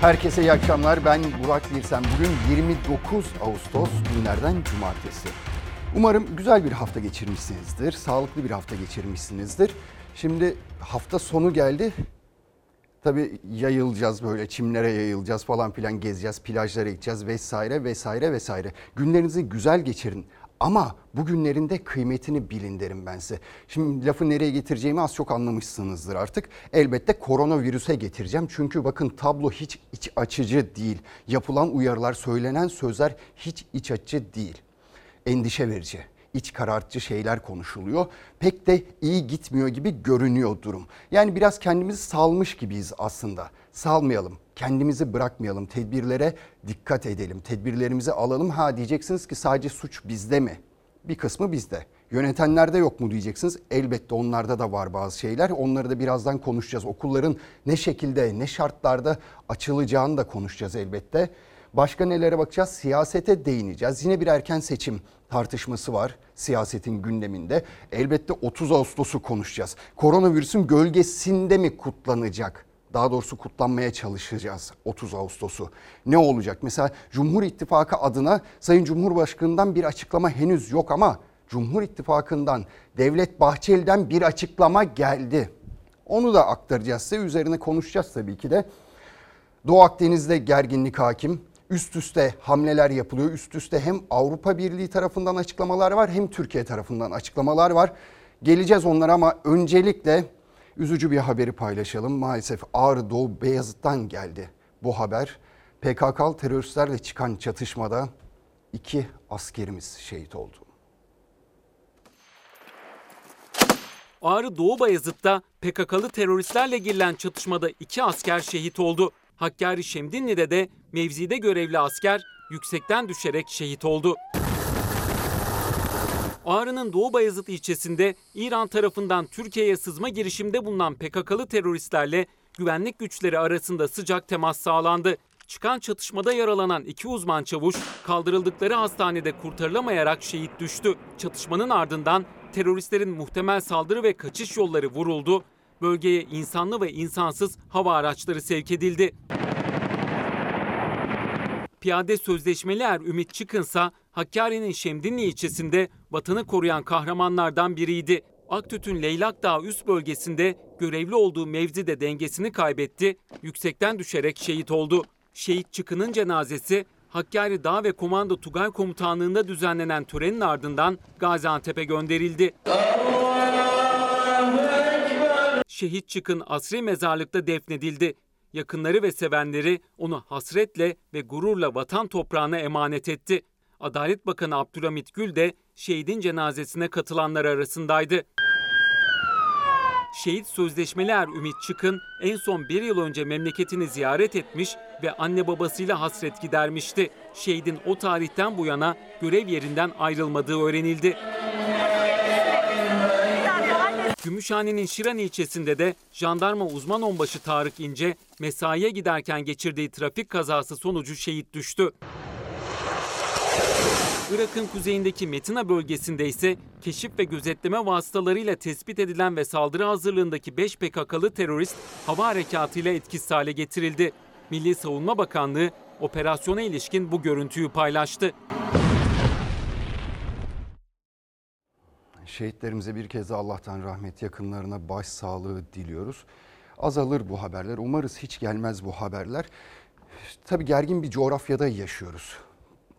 Herkese iyi akşamlar. Ben Burak Birsen. Bugün 29 Ağustos günlerden cumartesi. Umarım güzel bir hafta geçirmişsinizdir. Sağlıklı bir hafta geçirmişsinizdir. Şimdi hafta sonu geldi. Tabii yayılacağız böyle çimlere yayılacağız falan filan gezeceğiz, plajlara gideceğiz vesaire vesaire vesaire. Günlerinizi güzel geçirin. Ama bugünlerin de kıymetini bilin derim ben size. Şimdi lafı nereye getireceğimi az çok anlamışsınızdır artık. Elbette koronavirüse getireceğim. Çünkü bakın tablo hiç iç açıcı değil. Yapılan uyarılar, söylenen sözler hiç iç açıcı değil. Endişe verici iç karartıcı şeyler konuşuluyor. Pek de iyi gitmiyor gibi görünüyor durum. Yani biraz kendimizi salmış gibiyiz aslında. Salmayalım, kendimizi bırakmayalım, tedbirlere dikkat edelim, tedbirlerimizi alalım. Ha diyeceksiniz ki sadece suç bizde mi? Bir kısmı bizde. Yönetenlerde yok mu diyeceksiniz. Elbette onlarda da var bazı şeyler. Onları da birazdan konuşacağız. Okulların ne şekilde, ne şartlarda açılacağını da konuşacağız elbette. Başka nelere bakacağız? Siyasete değineceğiz. Yine bir erken seçim tartışması var siyasetin gündeminde. Elbette 30 Ağustos'u konuşacağız. Koronavirüsün gölgesinde mi kutlanacak? Daha doğrusu kutlanmaya çalışacağız 30 Ağustos'u. Ne olacak? Mesela Cumhur İttifakı adına Sayın Cumhurbaşkanı'ndan bir açıklama henüz yok ama Cumhur İttifakı'ndan Devlet Bahçeli'den bir açıklama geldi. Onu da aktaracağız size. Üzerine konuşacağız tabii ki de. Doğu Akdeniz'de gerginlik hakim üst üste hamleler yapılıyor. Üst üste hem Avrupa Birliği tarafından açıklamalar var hem Türkiye tarafından açıklamalar var. Geleceğiz onlara ama öncelikle üzücü bir haberi paylaşalım. Maalesef Ağrı Doğu Beyazıt'tan geldi bu haber. PKK teröristlerle çıkan çatışmada iki askerimiz şehit oldu. Ağrı Doğu Bayazıt'ta PKK'lı teröristlerle girilen çatışmada iki asker şehit oldu. Hakkari Şemdinli'de de mevzide görevli asker yüksekten düşerek şehit oldu. Ağrı'nın Doğu Bayazıt ilçesinde İran tarafından Türkiye'ye sızma girişimde bulunan PKK'lı teröristlerle güvenlik güçleri arasında sıcak temas sağlandı. Çıkan çatışmada yaralanan iki uzman çavuş kaldırıldıkları hastanede kurtarılamayarak şehit düştü. Çatışmanın ardından teröristlerin muhtemel saldırı ve kaçış yolları vuruldu. Bölgeye insanlı ve insansız hava araçları sevk edildi. Piyade sözleşmeli er Ümit Çıkınsa Hakkari'nin Şemdinli ilçesinde vatanı koruyan kahramanlardan biriydi. Aktüt'ün Leylak Dağı üst bölgesinde görevli olduğu mevzide dengesini kaybetti, yüksekten düşerek şehit oldu. Şehit Çıkın'ın cenazesi Hakkari Dağ ve Komando Tugay Komutanlığı'nda düzenlenen törenin ardından Gaziantep'e gönderildi. Şehit Çıkın asri mezarlıkta defnedildi. Yakınları ve sevenleri onu hasretle ve gururla vatan toprağına emanet etti. Adalet Bakanı Abdülhamit Gül de şehidin cenazesine katılanlar arasındaydı. Şehit sözleşmeli er Ümit Çıkın en son bir yıl önce memleketini ziyaret etmiş ve anne babasıyla hasret gidermişti. Şehidin o tarihten bu yana görev yerinden ayrılmadığı öğrenildi. Gümüşhane'nin Şiran ilçesinde de jandarma uzman onbaşı Tarık İnce mesaiye giderken geçirdiği trafik kazası sonucu şehit düştü. Irak'ın kuzeyindeki Metina bölgesinde ise keşif ve gözetleme vasıtalarıyla tespit edilen ve saldırı hazırlığındaki 5 PKK'lı terörist hava harekatıyla etkisiz hale getirildi. Milli Savunma Bakanlığı operasyona ilişkin bu görüntüyü paylaştı. Şehitlerimize bir kez de Allah'tan rahmet yakınlarına başsağlığı diliyoruz. Azalır bu haberler. Umarız hiç gelmez bu haberler. Tabii gergin bir coğrafyada yaşıyoruz.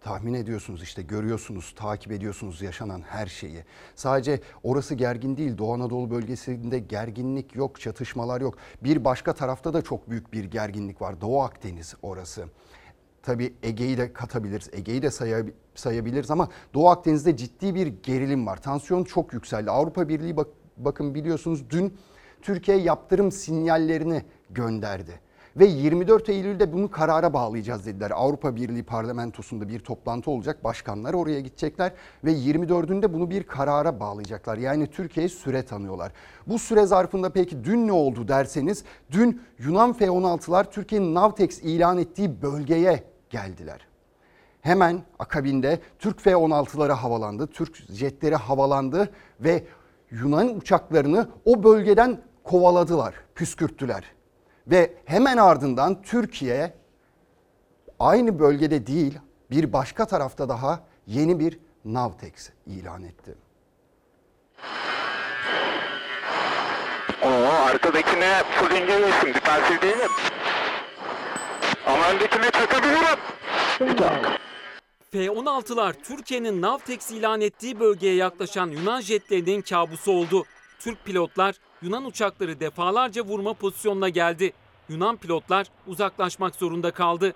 Tahmin ediyorsunuz işte görüyorsunuz, takip ediyorsunuz yaşanan her şeyi. Sadece orası gergin değil, Doğu Anadolu bölgesinde gerginlik yok, çatışmalar yok. Bir başka tarafta da çok büyük bir gerginlik var. Doğu Akdeniz orası. Tabii Ege'yi de katabiliriz, Ege'yi de sayabiliriz ama Doğu Akdeniz'de ciddi bir gerilim var. Tansiyon çok yükseldi. Avrupa Birliği bak, bakın biliyorsunuz dün Türkiye yaptırım sinyallerini gönderdi. Ve 24 Eylül'de bunu karara bağlayacağız dediler. Avrupa Birliği parlamentosunda bir toplantı olacak. Başkanlar oraya gidecekler ve 24'ünde bunu bir karara bağlayacaklar. Yani Türkiye'ye süre tanıyorlar. Bu süre zarfında peki dün ne oldu derseniz dün Yunan F-16'lar Türkiye'nin Navtex ilan ettiği bölgeye geldiler. Hemen akabinde Türk F-16'ları havalandı, Türk jetleri havalandı ve Yunan uçaklarını o bölgeden kovaladılar, püskürttüler. Ve hemen ardından Türkiye aynı bölgede değil bir başka tarafta daha yeni bir Navtex ilan etti. Oo arkadakine full engellesin. Defansif değilim. Ama öndekine çakabilirim. F-16'lar Türkiye'nin Navtex ilan ettiği bölgeye yaklaşan Yunan jetlerinin kabusu oldu. Türk pilotlar Yunan uçakları defalarca vurma pozisyonuna geldi. Yunan pilotlar uzaklaşmak zorunda kaldı.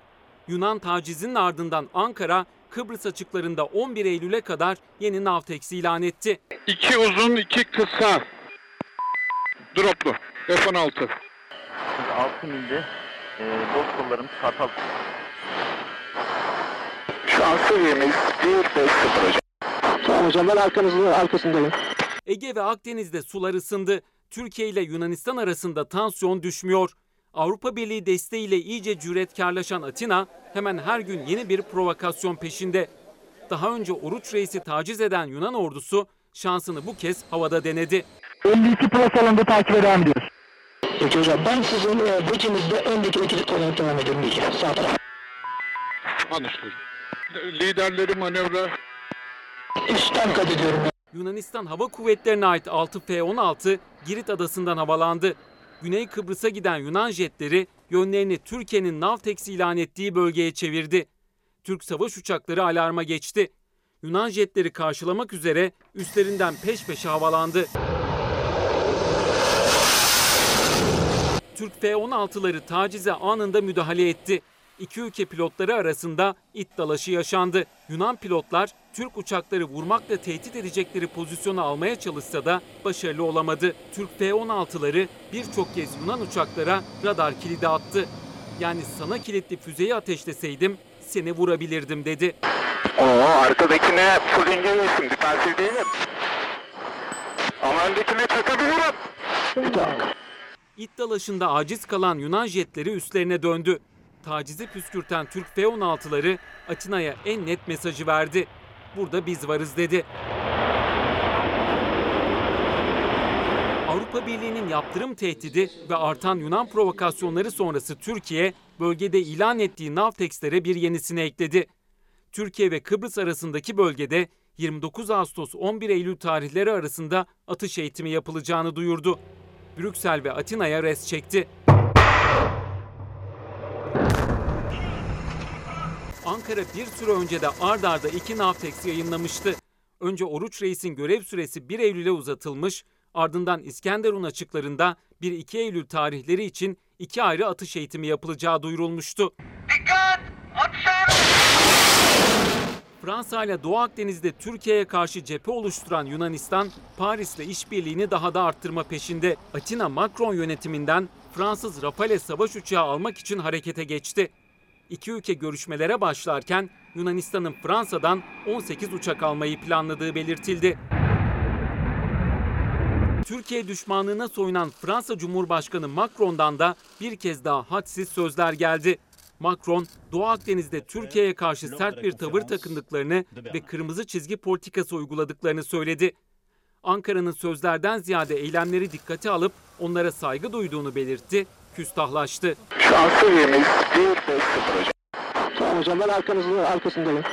Yunan tacizinin ardından Ankara, Kıbrıs açıklarında 11 Eylül'e kadar yeni Navtex ilan etti. İki uzun, iki kısa. Droplu. F-16. 6 milde e, boz kollarımız kartal. Şu an seviyemiz 1.5.0 hocam. Tamam hocam ben arkasındayım. Ege ve Akdeniz'de sular ısındı. Türkiye ile Yunanistan arasında tansiyon düşmüyor. Avrupa Birliği desteğiyle iyice cüretkarlaşan Atina hemen her gün yeni bir provokasyon peşinde. Daha önce Oruç Reis'i taciz eden Yunan ordusu şansını bu kez havada denedi. 52 plus alanında takibe devam ediyoruz. Peki hocam ben sizin e, becinizde öndeki ekip olarak devam ediyorum diyeceğim. Sağ taraf. Anlaşıldı. Liderleri manevra Üstten kat ediyorum. Yunanistan Hava Kuvvetleri'ne ait 6 F-16 Girit adasından havalandı. Güney Kıbrıs'a giden Yunan jetleri yönlerini Türkiye'nin Navtex ilan ettiği bölgeye çevirdi. Türk savaş uçakları alarma geçti. Yunan jetleri karşılamak üzere üstlerinden peş peşe havalandı. Türk F-16'ları tacize anında müdahale etti. İki ülke pilotları arasında it dalaşı yaşandı. Yunan pilotlar Türk uçakları vurmakla tehdit edecekleri pozisyonu almaya çalışsa da başarılı olamadı. Türk F-16'ları birçok kez Yunan uçaklara radar kilidi attı. Yani sana kilitli füzeyi ateşleseydim seni vurabilirdim dedi. Oo arkadakine full engellesin. Defansif değilim. Ama öndekine çakabilirim. İt dalaşında aciz kalan Yunan jetleri üstlerine döndü. Tacizi püskürten Türk F-16'ları Atina'ya en net mesajı verdi. Burada biz varız dedi. Avrupa Birliği'nin yaptırım tehdidi ve artan Yunan provokasyonları sonrası Türkiye, bölgede ilan ettiği Navtex'lere bir yenisini ekledi. Türkiye ve Kıbrıs arasındaki bölgede 29 Ağustos 11 Eylül tarihleri arasında atış eğitimi yapılacağını duyurdu. Brüksel ve Atina'ya res çekti. Ankara bir süre önce de ard arda iki Navtex yayınlamıştı. Önce Oruç Reis'in görev süresi 1 Eylül'e uzatılmış, ardından İskenderun açıklarında 1-2 Eylül tarihleri için iki ayrı atış eğitimi yapılacağı duyurulmuştu. Fransa ile Doğu Akdeniz'de Türkiye'ye karşı cephe oluşturan Yunanistan, Paris'le işbirliğini daha da arttırma peşinde. Atina Macron yönetiminden Fransız Rafale savaş uçağı almak için harekete geçti. İki ülke görüşmelere başlarken Yunanistan'ın Fransa'dan 18 uçak almayı planladığı belirtildi. Türkiye düşmanlığına soyunan Fransa Cumhurbaşkanı Macron'dan da bir kez daha hadsiz sözler geldi. Macron, Doğu Akdeniz'de Türkiye'ye karşı sert bir tavır takındıklarını ve kırmızı çizgi politikası uyguladıklarını söyledi. Ankara'nın sözlerden ziyade eylemleri dikkate alıp onlara saygı duyduğunu belirtti, küstahlaştı. Şu an seviyemiz 1.5.0 hocam. Tamam hocam ben arkanızda arkasındayım.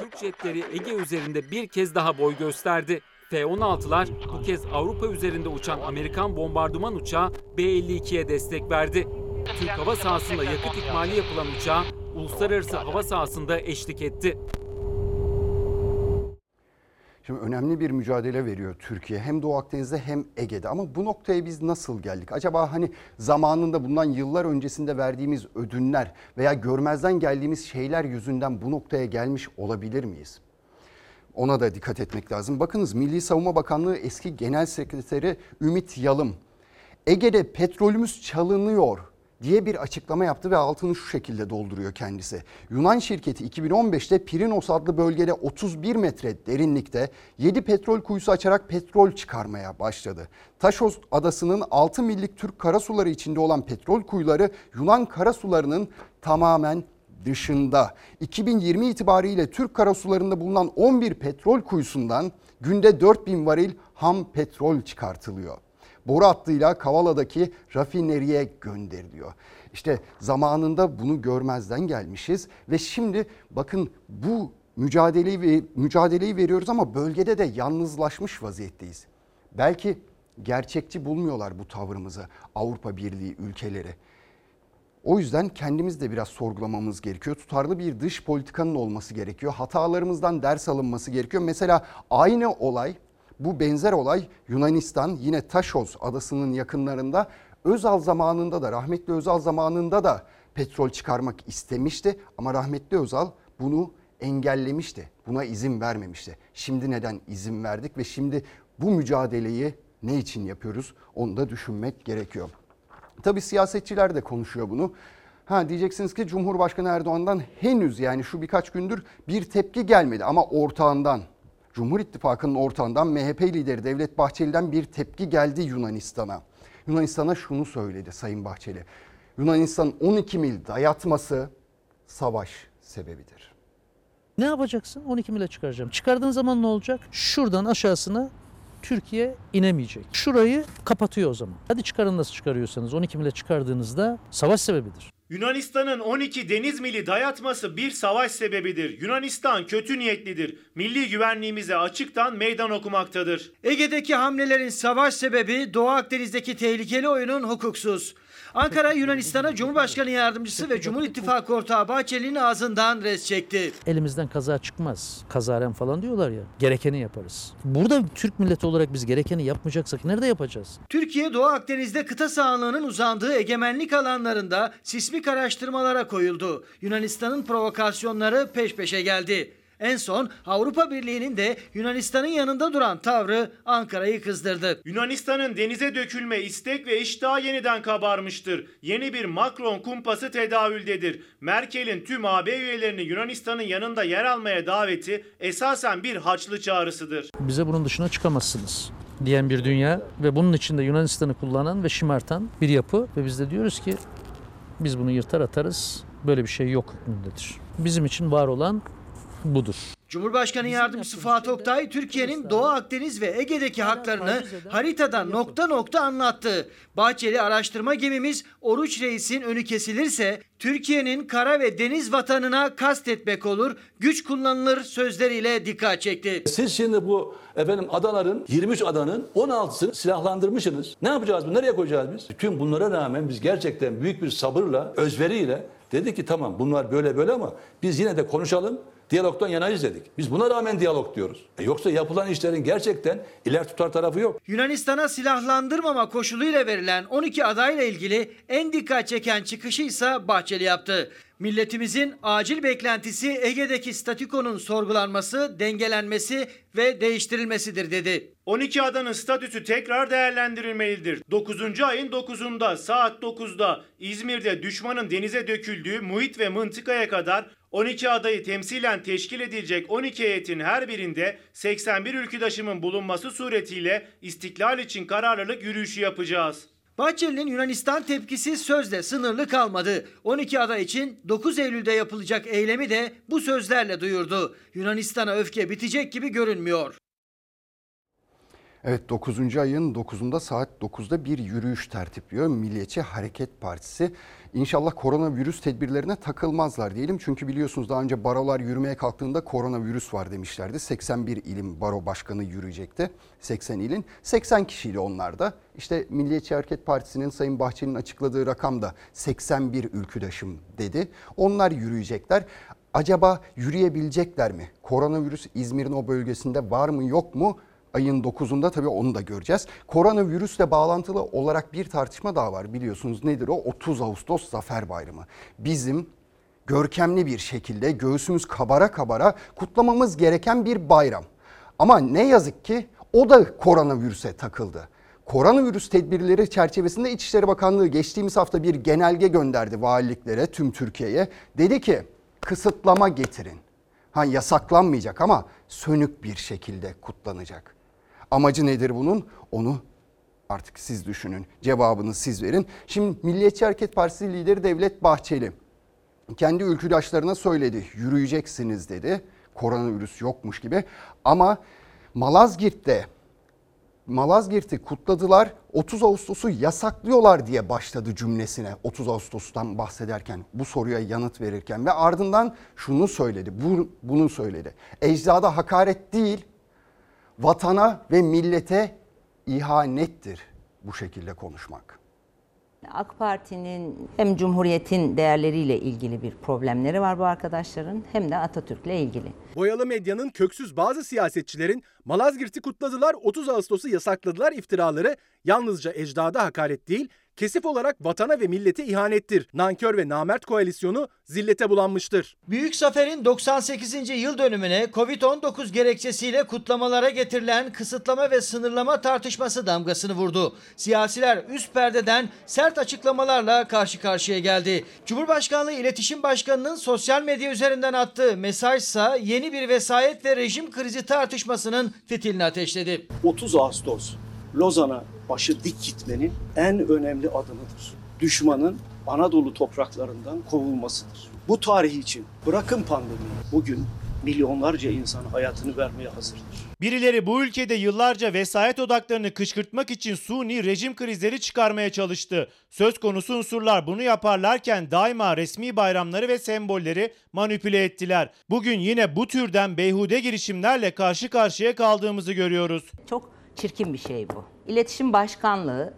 Türk jetleri Ege üzerinde bir kez daha boy gösterdi. F-16'lar bu kez Avrupa üzerinde uçan Amerikan bombardıman uçağı B-52'ye destek verdi. Türk hava sahasında yakıt ikmali yapılan uçağa uluslararası hava sahasında eşlik etti. Şimdi önemli bir mücadele veriyor Türkiye hem Doğu Akdeniz'de hem Ege'de ama bu noktaya biz nasıl geldik? Acaba hani zamanında bundan yıllar öncesinde verdiğimiz ödünler veya görmezden geldiğimiz şeyler yüzünden bu noktaya gelmiş olabilir miyiz? Ona da dikkat etmek lazım. Bakınız Milli Savunma Bakanlığı eski Genel Sekreteri Ümit Yalım Ege'de petrolümüz çalınıyor diye bir açıklama yaptı ve altını şu şekilde dolduruyor kendisi. Yunan şirketi 2015'te Pirinos adlı bölgede 31 metre derinlikte 7 petrol kuyusu açarak petrol çıkarmaya başladı. Taşos adasının 6 millik Türk karasuları içinde olan petrol kuyuları Yunan karasularının tamamen dışında. 2020 itibariyle Türk karasularında bulunan 11 petrol kuyusundan günde 4000 varil ham petrol çıkartılıyor. Boru hattıyla Kavala'daki rafineriye gönderiliyor. İşte zamanında bunu görmezden gelmişiz ve şimdi bakın bu mücadeleyi ve mücadeleyi veriyoruz ama bölgede de yalnızlaşmış vaziyetteyiz. Belki gerçekçi bulmuyorlar bu tavrımızı Avrupa Birliği ülkeleri. O yüzden kendimiz de biraz sorgulamamız gerekiyor. Tutarlı bir dış politikanın olması gerekiyor. Hatalarımızdan ders alınması gerekiyor. Mesela aynı olay, bu benzer olay Yunanistan yine Taşos adasının yakınlarında Özal zamanında da rahmetli Özal zamanında da petrol çıkarmak istemişti ama rahmetli Özal bunu engellemişti. Buna izin vermemişti. Şimdi neden izin verdik ve şimdi bu mücadeleyi ne için yapıyoruz? Onu da düşünmek gerekiyor. Tabii siyasetçiler de konuşuyor bunu. Ha diyeceksiniz ki Cumhurbaşkanı Erdoğan'dan henüz yani şu birkaç gündür bir tepki gelmedi ama ortağından Cumhur İttifakı'nın ortağından MHP lideri Devlet Bahçeli'den bir tepki geldi Yunanistan'a. Yunanistan'a şunu söyledi Sayın Bahçeli. Yunanistan 12 mil dayatması savaş sebebidir. Ne yapacaksın? 12 mile çıkaracağım. Çıkardığın zaman ne olacak? Şuradan aşağısına Türkiye inemeyecek. Şurayı kapatıyor o zaman. Hadi çıkarın nasıl çıkarıyorsanız 12 mile çıkardığınızda savaş sebebidir. Yunanistan'ın 12 deniz mili dayatması bir savaş sebebidir. Yunanistan kötü niyetlidir. Milli güvenliğimize açıktan meydan okumaktadır. Ege'deki hamlelerin savaş sebebi Doğu Akdeniz'deki tehlikeli oyunun hukuksuz. Ankara Yunanistan'a Cumhurbaşkanı Yardımcısı ve Cumhur İttifakı ortağı Bahçeli'nin ağzından res çekti. Elimizden kaza çıkmaz. Kazaren falan diyorlar ya. Gerekeni yaparız. Burada Türk milleti olarak biz gerekeni yapmayacaksak nerede yapacağız? Türkiye Doğu Akdeniz'de kıta sahanlığının uzandığı egemenlik alanlarında sismik araştırmalara koyuldu. Yunanistan'ın provokasyonları peş peşe geldi. En son Avrupa Birliği'nin de Yunanistan'ın yanında duran tavrı Ankara'yı kızdırdı. Yunanistan'ın denize dökülme istek ve iştahı yeniden kabarmıştır. Yeni bir Macron kumpası tedavüldedir. Merkel'in tüm AB üyelerini Yunanistan'ın yanında yer almaya daveti esasen bir haçlı çağrısıdır. Bize bunun dışına çıkamazsınız diyen bir dünya ve bunun içinde Yunanistan'ı kullanan ve şımartan bir yapı ve biz de diyoruz ki biz bunu yırtar atarız. Böyle bir şey yok hükmündedir. Bizim için var olan budur. Cumhurbaşkanı Yardımcısı Fatih Oktay, Türkiye'nin Doğu Akdeniz ve Ege'deki haklarını haritada nokta nokta anlattı. Bahçeli araştırma gemimiz Oruç Reis'in önü kesilirse Türkiye'nin kara ve deniz vatanına kastetmek olur, güç kullanılır sözleriyle dikkat çekti. Siz şimdi bu efendim adaların 23 adanın 16'sını silahlandırmışsınız. Ne yapacağız bu? Nereye koyacağız biz? Bütün bunlara rağmen biz gerçekten büyük bir sabırla, özveriyle dedik ki tamam bunlar böyle böyle ama biz yine de konuşalım. Diyalogdan yanayız dedik. Biz buna rağmen diyalog diyoruz. E yoksa yapılan işlerin gerçekten iler tutar tarafı yok. Yunanistan'a silahlandırmama koşuluyla verilen 12 adayla ilgili en dikkat çeken çıkışı ise Bahçeli yaptı. Milletimizin acil beklentisi Ege'deki statükonun sorgulanması, dengelenmesi ve değiştirilmesidir dedi. 12 adanın statüsü tekrar değerlendirilmelidir. 9. ayın 9'unda saat 9'da İzmir'de düşmanın denize döküldüğü muhit ve mıntıkaya kadar 12 adayı temsilen teşkil edilecek 12 heyetin her birinde 81 ülküdaşımın bulunması suretiyle istiklal için kararlılık yürüyüşü yapacağız. Bahçeli'nin Yunanistan tepkisi sözle sınırlı kalmadı. 12 aday için 9 Eylül'de yapılacak eylemi de bu sözlerle duyurdu. Yunanistan'a öfke bitecek gibi görünmüyor. Evet 9. ayın 9'unda saat 9'da bir yürüyüş tertipliyor Milliyetçi Hareket Partisi. İnşallah koronavirüs tedbirlerine takılmazlar diyelim. Çünkü biliyorsunuz daha önce barolar yürümeye kalktığında koronavirüs var demişlerdi. 81 ilim baro başkanı yürüyecekti. 80 ilin 80 kişiyle onlar da. İşte Milliyetçi Hareket Partisi'nin Sayın Bahçeli'nin açıkladığı rakam da 81 ülküdaşım dedi. Onlar yürüyecekler. Acaba yürüyebilecekler mi? Koronavirüs İzmir'in o bölgesinde var mı yok mu? Ayın 9'unda tabii onu da göreceğiz. Koronavirüsle bağlantılı olarak bir tartışma daha var biliyorsunuz. Nedir o? 30 Ağustos Zafer Bayramı. Bizim görkemli bir şekilde göğsümüz kabara kabara kutlamamız gereken bir bayram. Ama ne yazık ki o da koronavirüse takıldı. Koronavirüs tedbirleri çerçevesinde İçişleri Bakanlığı geçtiğimiz hafta bir genelge gönderdi valiliklere, tüm Türkiye'ye. Dedi ki kısıtlama getirin. Ha yasaklanmayacak ama sönük bir şekilde kutlanacak. Amacı nedir bunun? Onu artık siz düşünün. Cevabını siz verin. Şimdi Milliyetçi Hareket Partisi lideri Devlet Bahçeli kendi ülküdaşlarına söyledi. Yürüyeceksiniz dedi. Koronavirüs yokmuş gibi. Ama Malazgirt'te Malazgirt'i kutladılar. 30 Ağustos'u yasaklıyorlar diye başladı cümlesine 30 Ağustos'tan bahsederken bu soruya yanıt verirken ve ardından şunu söyledi. Bu, bunu söyledi. Ecdada hakaret değil, vatana ve millete ihanettir bu şekilde konuşmak. AK Parti'nin hem Cumhuriyet'in değerleriyle ilgili bir problemleri var bu arkadaşların hem de Atatürk'le ilgili. Boyalı medyanın köksüz bazı siyasetçilerin Malazgirt'i kutladılar, 30 Ağustos'u yasakladılar iftiraları yalnızca ecdada hakaret değil, kesif olarak vatana ve millete ihanettir. Nankör ve namert koalisyonu zillete bulanmıştır. Büyük Zafer'in 98. yıl dönümüne Covid-19 gerekçesiyle kutlamalara getirilen kısıtlama ve sınırlama tartışması damgasını vurdu. Siyasiler üst perdeden sert açıklamalarla karşı karşıya geldi. Cumhurbaşkanlığı İletişim Başkanı'nın sosyal medya üzerinden attığı mesajsa yeni bir vesayet ve rejim krizi tartışmasının fitilini ateşledi. 30 Ağustos Lozan'a başı dik gitmenin en önemli adımıdır. Düşmanın Anadolu topraklarından kovulmasıdır. Bu tarih için bırakın pandemiyi bugün milyonlarca insan hayatını vermeye hazırdır. Birileri bu ülkede yıllarca vesayet odaklarını kışkırtmak için suni rejim krizleri çıkarmaya çalıştı. Söz konusu unsurlar bunu yaparlarken daima resmi bayramları ve sembolleri manipüle ettiler. Bugün yine bu türden beyhude girişimlerle karşı karşıya kaldığımızı görüyoruz. Çok çirkin bir şey bu. İletişim Başkanlığı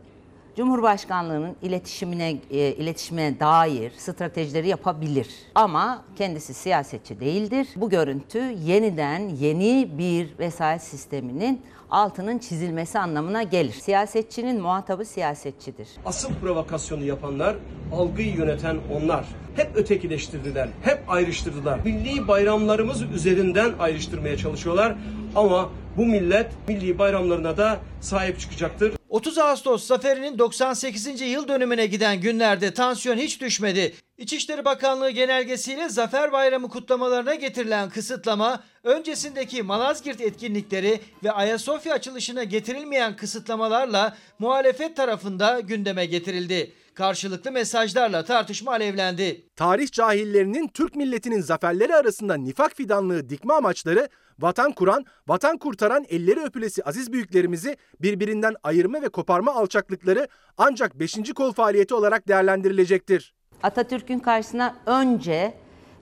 Cumhurbaşkanlığının iletişimine e, iletişime dair stratejileri yapabilir. Ama kendisi siyasetçi değildir. Bu görüntü yeniden yeni bir vesayet sisteminin altının çizilmesi anlamına gelir. Siyasetçinin muhatabı siyasetçidir. Asıl provokasyonu yapanlar, algıyı yöneten onlar. Hep ötekileştirdiler, hep ayrıştırdılar. Milli bayramlarımız üzerinden ayrıştırmaya çalışıyorlar. Ama bu millet milli bayramlarına da sahip çıkacaktır. 30 Ağustos zaferinin 98. yıl dönümüne giden günlerde tansiyon hiç düşmedi. İçişleri Bakanlığı genelgesiyle Zafer Bayramı kutlamalarına getirilen kısıtlama, öncesindeki Malazgirt etkinlikleri ve Ayasofya açılışına getirilmeyen kısıtlamalarla muhalefet tarafında gündeme getirildi. Karşılıklı mesajlarla tartışma alevlendi. Tarih cahillerinin Türk milletinin zaferleri arasında nifak fidanlığı dikme amaçları vatan kuran, vatan kurtaran elleri öpülesi aziz büyüklerimizi birbirinden ayırma ve koparma alçaklıkları ancak 5. kol faaliyeti olarak değerlendirilecektir. Atatürk'ün karşısına önce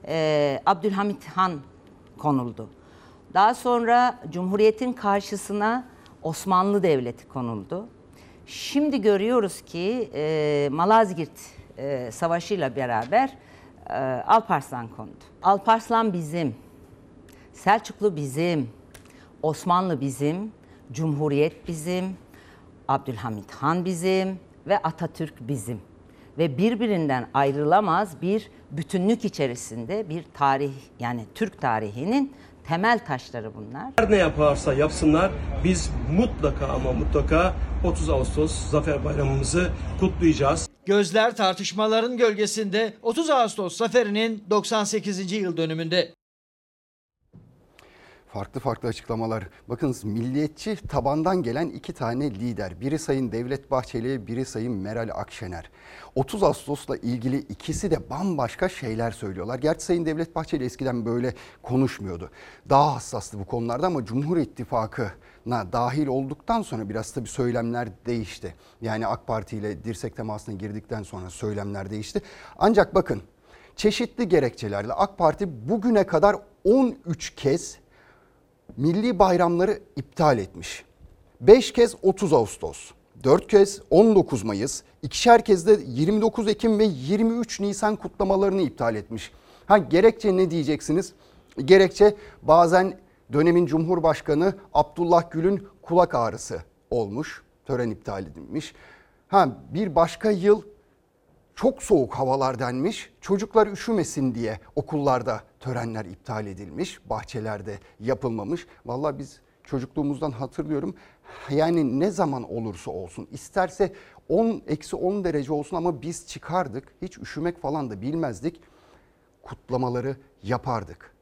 e, Abdülhamit Han konuldu. Daha sonra Cumhuriyet'in karşısına Osmanlı Devleti konuldu. Şimdi görüyoruz ki e, Malazgirt e, Savaşı ile beraber e, Alparslan kondu. Alparslan bizim, Selçuklu bizim, Osmanlı bizim, Cumhuriyet bizim, Abdülhamit Han bizim ve Atatürk bizim. Ve birbirinden ayrılamaz bir bütünlük içerisinde bir tarih yani Türk tarihinin temel taşları bunlar. Her ne yaparsa yapsınlar biz mutlaka ama mutlaka 30 Ağustos Zafer Bayramımızı kutlayacağız. Gözler tartışmaların gölgesinde 30 Ağustos zaferinin 98. yıl dönümünde. Farklı farklı açıklamalar. Bakınız milliyetçi tabandan gelen iki tane lider. Biri Sayın Devlet Bahçeli, biri Sayın Meral Akşener. 30 Ağustos'la ilgili ikisi de bambaşka şeyler söylüyorlar. Gerçi Sayın Devlet Bahçeli eskiden böyle konuşmuyordu. Daha hassastı bu konularda ama Cumhur İttifakı'na dahil olduktan sonra biraz tabii söylemler değişti. Yani AK Parti ile dirsek temasına girdikten sonra söylemler değişti. Ancak bakın çeşitli gerekçelerle AK Parti bugüne kadar 13 kez milli bayramları iptal etmiş. 5 kez 30 Ağustos, 4 kez 19 Mayıs, ikişer kez de 29 Ekim ve 23 Nisan kutlamalarını iptal etmiş. Ha gerekçe ne diyeceksiniz? Gerekçe bazen dönemin Cumhurbaşkanı Abdullah Gül'ün kulak ağrısı olmuş. Tören iptal edilmiş. Ha bir başka yıl çok soğuk havalar denmiş. Çocuklar üşümesin diye okullarda törenler iptal edilmiş. Bahçelerde yapılmamış. Vallahi biz çocukluğumuzdan hatırlıyorum. Yani ne zaman olursa olsun isterse 10 eksi 10 derece olsun ama biz çıkardık. Hiç üşümek falan da bilmezdik. Kutlamaları yapardık.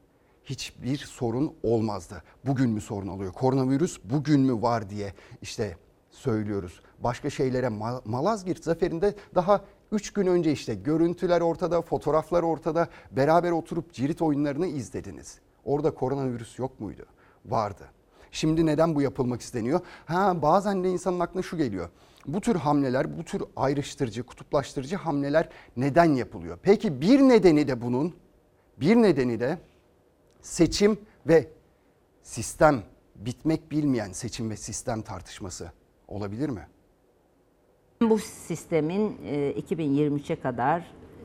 Hiçbir sorun olmazdı. Bugün mü sorun oluyor? Koronavirüs bugün mü var diye işte söylüyoruz. Başka şeylere Malazgirt zaferinde daha 3 gün önce işte görüntüler ortada, fotoğraflar ortada. Beraber oturup cirit oyunlarını izlediniz. Orada koronavirüs yok muydu? Vardı. Şimdi neden bu yapılmak isteniyor? Ha bazen de insanın aklına şu geliyor. Bu tür hamleler, bu tür ayrıştırıcı, kutuplaştırıcı hamleler neden yapılıyor? Peki bir nedeni de bunun, bir nedeni de seçim ve sistem, bitmek bilmeyen seçim ve sistem tartışması olabilir mi? Bu sistemin e, 2023'e kadar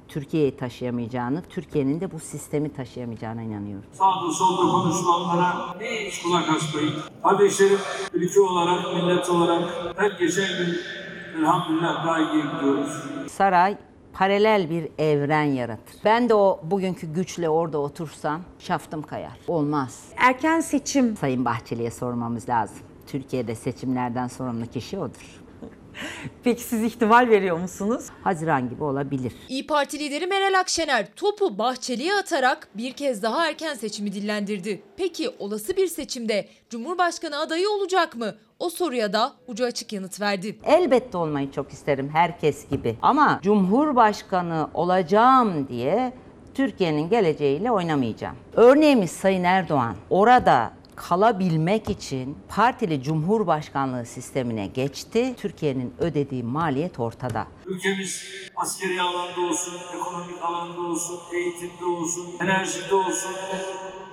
Türkiye'yi taşıyamayacağını, Türkiye'nin de bu sistemi taşıyamayacağına inanıyorum. Sağda solda konuşulanlara hiç kulak asmayın. Kardeşlerim ülke olarak, millet olarak her geçen gün elhamdülillah daha iyi gidiyoruz. Saray paralel bir evren yaratır. Ben de o bugünkü güçle orada otursam şaftım kayar. Olmaz. Erken seçim. Sayın Bahçeli'ye sormamız lazım. Türkiye'de seçimlerden sorumlu kişi odur. Peki siz ihtimal veriyor musunuz? Haziran gibi olabilir. İyi Parti lideri Meral Akşener topu Bahçeli'ye atarak bir kez daha erken seçimi dillendirdi. Peki olası bir seçimde Cumhurbaşkanı adayı olacak mı? O soruya da ucu açık yanıt verdi. Elbette olmayı çok isterim herkes gibi. Ama Cumhurbaşkanı olacağım diye Türkiye'nin geleceğiyle oynamayacağım. Örneğimiz Sayın Erdoğan orada kalabilmek için partili cumhurbaşkanlığı sistemine geçti. Türkiye'nin ödediği maliyet ortada. Ülkemiz askeri alanda olsun, ekonomik alanda olsun, eğitimde olsun, enerjide olsun.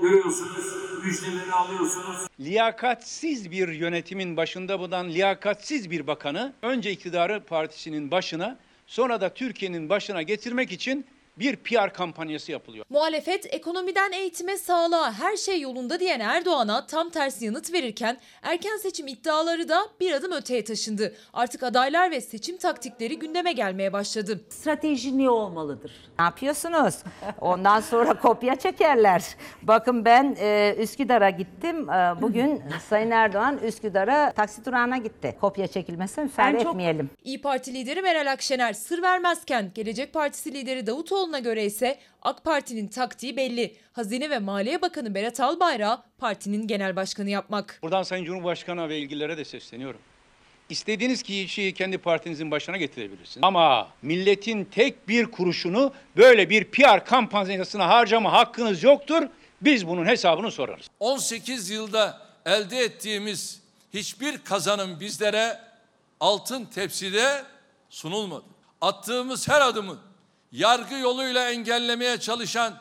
Görüyorsunuz, müjdeleri alıyorsunuz. liyakatsiz bir yönetimin başında bulunan liyakatsiz bir bakanı önce iktidarı partisinin başına sonra da Türkiye'nin başına getirmek için bir PR kampanyası yapılıyor. Muhalefet ekonomiden eğitime sağlığa her şey yolunda diyen Erdoğan'a tam tersi yanıt verirken erken seçim iddiaları da bir adım öteye taşındı. Artık adaylar ve seçim taktikleri gündeme gelmeye başladı. Strateji ne olmalıdır? Ne yapıyorsunuz? Ondan sonra kopya çekerler. Bakın ben e, Üsküdar'a gittim. E, bugün Sayın Erdoğan Üsküdar'a taksi durağına gitti. Kopya çekilmesine müsaade çok- etmeyelim. İyi Parti lideri Meral Akşener sır vermezken Gelecek Partisi lideri Davutoğlu'na göre ise AK Parti'nin taktiği belli. Hazine ve Maliye Bakanı Berat Albayrak'ı partinin genel başkanı yapmak. Buradan Sayın Cumhurbaşkanı ve ilgililere de sesleniyorum. İstediğiniz kişiyi kendi partinizin başına getirebilirsiniz. Ama milletin tek bir kuruşunu böyle bir PR kampanyasına harcama hakkınız yoktur. Biz bunun hesabını sorarız. 18 yılda elde ettiğimiz hiçbir kazanım bizlere altın tepside sunulmadı. Attığımız her adımı yargı yoluyla engellemeye çalışan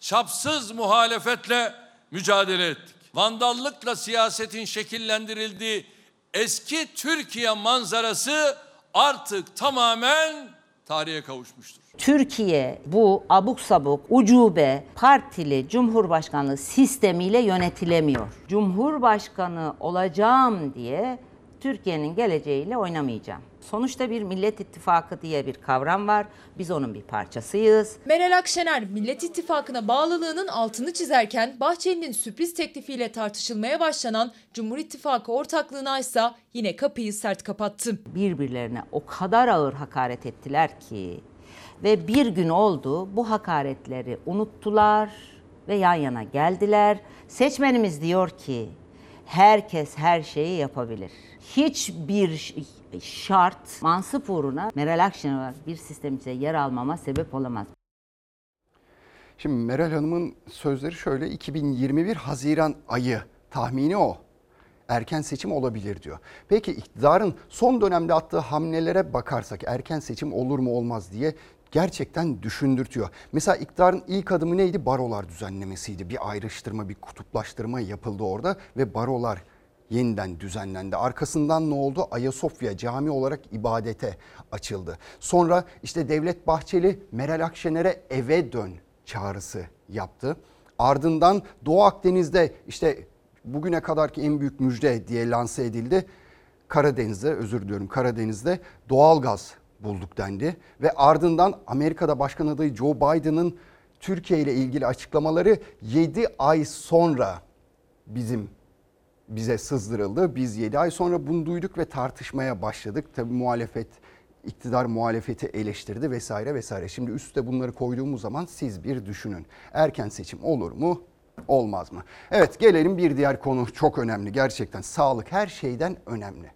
çapsız muhalefetle mücadele ettik. Vandallıkla siyasetin şekillendirildiği eski Türkiye manzarası artık tamamen tarihe kavuşmuştur. Türkiye bu abuk sabuk, ucube, partili cumhurbaşkanlığı sistemiyle yönetilemiyor. Cumhurbaşkanı olacağım diye Türkiye'nin geleceğiyle oynamayacağım. Sonuçta bir Millet İttifakı diye bir kavram var. Biz onun bir parçasıyız. Meral Akşener Millet İttifakı'na bağlılığının altını çizerken Bahçeli'nin sürpriz teklifiyle tartışılmaya başlanan Cumhur İttifakı ortaklığına ise yine kapıyı sert kapattı. Birbirlerine o kadar ağır hakaret ettiler ki ve bir gün oldu bu hakaretleri unuttular ve yan yana geldiler. Seçmenimiz diyor ki herkes her şeyi yapabilir. Hiçbir ş- şart mansıp uğruna Meral Akşener bir sistemimize yer almama sebep olamaz. Şimdi Meral Hanım'ın sözleri şöyle 2021 Haziran ayı tahmini o. Erken seçim olabilir diyor. Peki iktidarın son dönemde attığı hamlelere bakarsak erken seçim olur mu olmaz diye gerçekten düşündürtüyor. Mesela iktidarın ilk adımı neydi? Barolar düzenlemesiydi. Bir ayrıştırma, bir kutuplaştırma yapıldı orada ve barolar yeniden düzenlendi. Arkasından ne oldu? Ayasofya cami olarak ibadete açıldı. Sonra işte Devlet Bahçeli Meral Akşener'e eve dön çağrısı yaptı. Ardından Doğu Akdeniz'de işte bugüne kadarki en büyük müjde diye lanse edildi. Karadeniz'de özür diliyorum Karadeniz'de doğalgaz bulduk dendi. Ve ardından Amerika'da başkan adayı Joe Biden'ın Türkiye ile ilgili açıklamaları 7 ay sonra bizim bize sızdırıldı. Biz 7 ay sonra bunu duyduk ve tartışmaya başladık. Tabii muhalefet iktidar muhalefeti eleştirdi vesaire vesaire. Şimdi üste bunları koyduğumuz zaman siz bir düşünün. Erken seçim olur mu? Olmaz mı? Evet gelelim bir diğer konu çok önemli gerçekten. Sağlık her şeyden önemli.